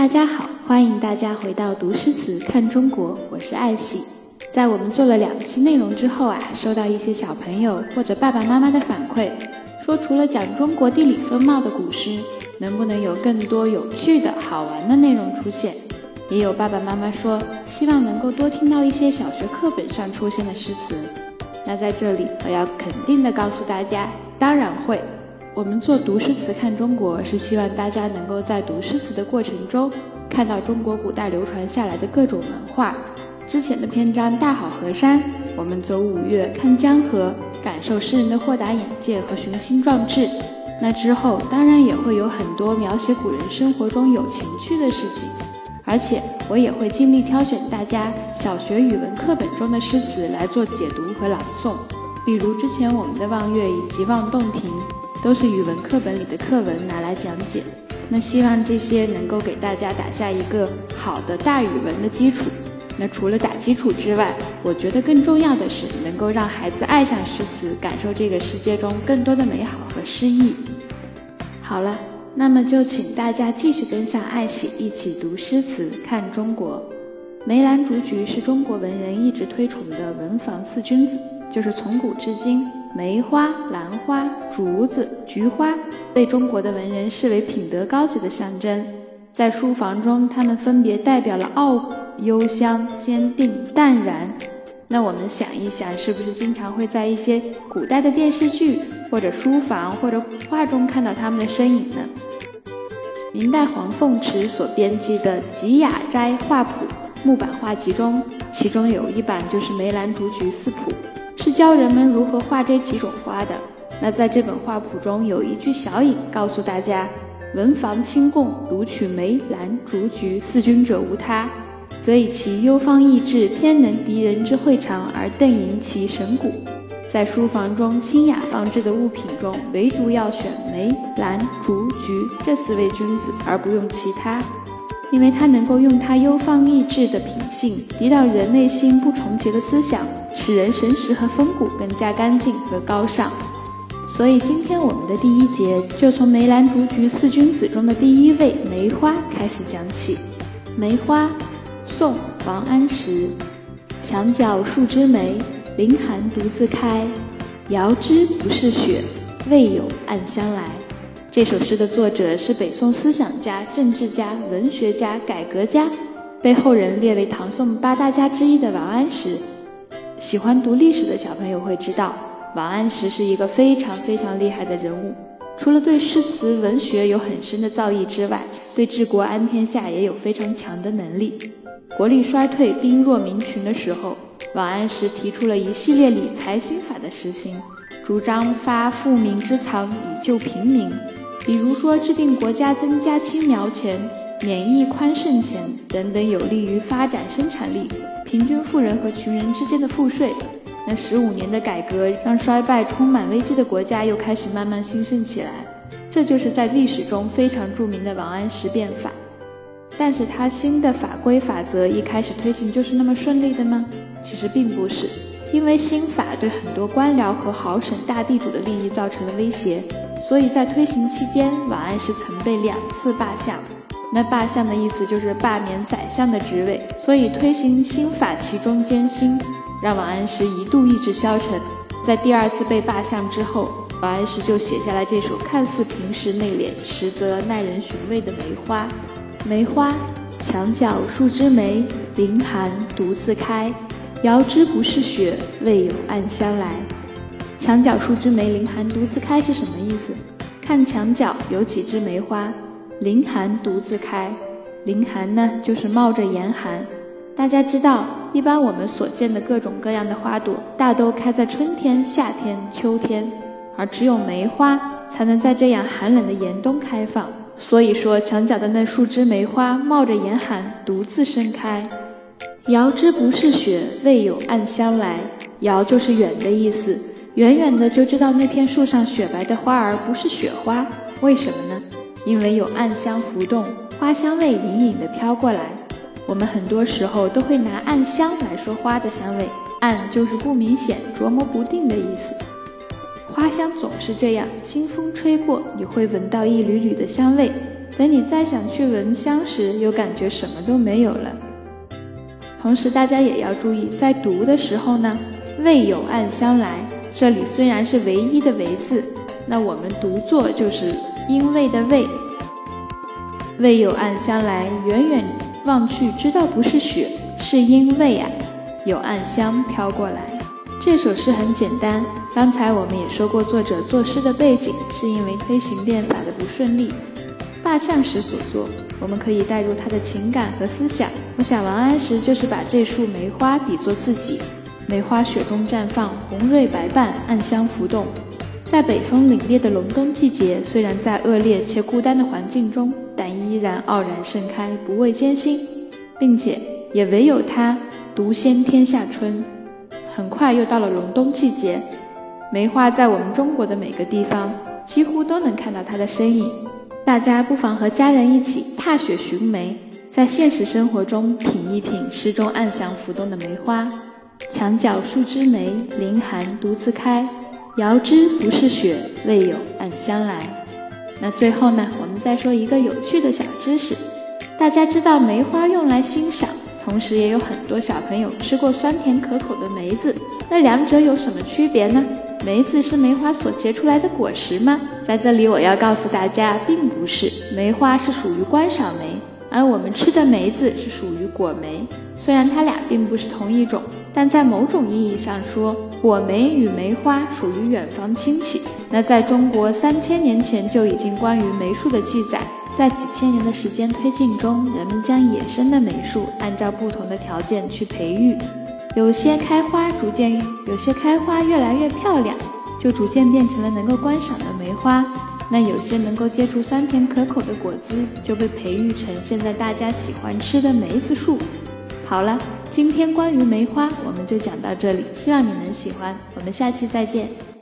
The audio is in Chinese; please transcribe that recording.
大家好，欢迎大家回到读诗词看中国，我是艾喜。在我们做了两期内容之后啊，收到一些小朋友或者爸爸妈妈的反馈，说除了讲中国地理风貌的古诗，能不能有更多有趣的好玩的内容出现？也有爸爸妈妈说，希望能够多听到一些小学课本上出现的诗词。那在这里，我要肯定的告诉大家，当然会。我们做读诗词看中国，是希望大家能够在读诗词的过程中，看到中国古代流传下来的各种文化。之前的篇章大好河山，我们走五岳看江河，感受诗人的豁达眼界和雄心壮志。那之后当然也会有很多描写古人生活中有情趣的事情，而且我也会尽力挑选大家小学语文课本中的诗词来做解读和朗诵，比如之前我们的《望月》以及《望洞庭》。都是语文课本里的课文拿来讲解，那希望这些能够给大家打下一个好的大语文的基础。那除了打基础之外，我觉得更重要的是能够让孩子爱上诗词，感受这个世界中更多的美好和诗意。好了，那么就请大家继续跟上爱喜，一起读诗词看中国。梅兰竹菊是中国文人一直推崇的文房四君子，就是从古至今。梅花、兰花、竹子、菊花被中国的文人视为品德高级的象征，在书房中，它们分别代表了傲骨、幽香、坚定、淡然。那我们想一想，是不是经常会在一些古代的电视剧或者书房或者画中看到他们的身影呢？明代黄凤池所编辑的《吉雅斋画谱》木版画集中，其中有一版就是梅兰竹菊四谱。是教人们如何画这几种花的。那在这本画谱中有一句小引，告诉大家：文房清供，独取梅、兰、竹、菊四君者无他，则以其幽芳逸致，偏能敌人之会长而瞪盈其神骨。在书房中清雅放置的物品中，唯独要选梅、兰、竹、菊这四位君子，而不用其他，因为它能够用它幽芳逸致的品性，抵挡人内心不纯洁的思想。使人神识和风骨更加干净和高尚，所以今天我们的第一节就从梅兰竹菊四君子中的第一位梅花开始讲起。梅花，宋·王安石。墙角数枝梅，凌寒独自开。遥知不是雪，为有暗香来。这首诗的作者是北宋思想家、政治家、文学家、改革家，被后人列为唐宋八大家之一的王安石。喜欢读历史的小朋友会知道，王安石是一个非常非常厉害的人物。除了对诗词文学有很深的造诣之外，对治国安天下也有非常强的能力。国力衰退、兵弱民穷的时候，王安石提出了一系列理财新法的实行，主张发富民之藏以救平民。比如说，制定国家增加青苗钱、免役宽剩钱等等，有利于发展生产力。平均富人和穷人之间的赋税，那十五年的改革让衰败、充满危机的国家又开始慢慢兴盛起来。这就是在历史中非常著名的王安石变法。但是他新的法规法则一开始推行就是那么顺利的吗？其实并不是，因为新法对很多官僚和豪省大地主的利益造成了威胁，所以在推行期间，王安石曾被两次罢相。那罢相的意思就是罢免宰相的职位，所以推行新法其中艰辛，让王安石一度意志消沉。在第二次被罢相之后，王安石就写下了这首看似平实内敛，实则耐人寻味的《梅花》。梅花，墙角数枝梅，凌寒独自开。遥知不是雪，为有暗香来。墙角数枝梅，凌寒独自开是什么意思？看墙角有几枝梅花。凌寒独自开，凌寒呢，就是冒着严寒。大家知道，一般我们所见的各种各样的花朵，大都开在春天、夏天、秋天，而只有梅花才能在这样寒冷的严冬开放。所以说，墙角的那数枝梅花冒着严寒，独自盛开。遥知不是雪，为有暗香来。遥就是远的意思，远远的就知道那片树上雪白的花儿不是雪花。为什么呢？因为有暗香浮动，花香味隐隐的飘过来。我们很多时候都会拿暗香来说花的香味，暗就是不明显、琢磨不定的意思。花香总是这样，清风吹过，你会闻到一缕缕的香味，等你再想去闻香时，又感觉什么都没有了。同时，大家也要注意，在读的时候呢，“未有暗香来”，这里虽然是唯一的“唯”字，那我们读作就是“因为”的“为”。为有暗香来，远远望去知道不是雪，是因为啊，有暗香飘过来。这首诗很简单，刚才我们也说过，作者作诗的背景是因为推行变法的不顺利，罢相时所作。我们可以带入他的情感和思想。我想王安石就是把这束梅花比作自己，梅花雪中绽放，红蕊白瓣，暗香浮动。在北风凛冽的隆冬季节，虽然在恶劣且孤单的环境中，但依然傲然盛开，不畏艰辛，并且也唯有它独先天下春。很快又到了隆冬季节，梅花在我们中国的每个地方几乎都能看到它的身影。大家不妨和家人一起踏雪寻梅，在现实生活中品一品诗中暗香浮动的梅花。墙角数枝梅，凌寒独自开。遥知不是雪，为有暗香来。那最后呢，我们再说一个有趣的小知识。大家知道梅花用来欣赏，同时也有很多小朋友吃过酸甜可口的梅子。那两者有什么区别呢？梅子是梅花所结出来的果实吗？在这里我要告诉大家，并不是。梅花是属于观赏梅，而我们吃的梅子是属于果梅。虽然它俩并不是同一种，但在某种意义上说，果梅与梅花属于远房亲戚。那在中国三千年前就已经关于梅树的记载，在几千年的时间推进中，人们将野生的梅树按照不同的条件去培育。有些开花逐渐，有些开花越来越漂亮，就逐渐变成了能够观赏的梅花。那有些能够接触酸甜可口的果子，就被培育成现在大家喜欢吃的梅子树。好了，今天关于梅花我们就讲到这里，希望你能喜欢。我们下期再见。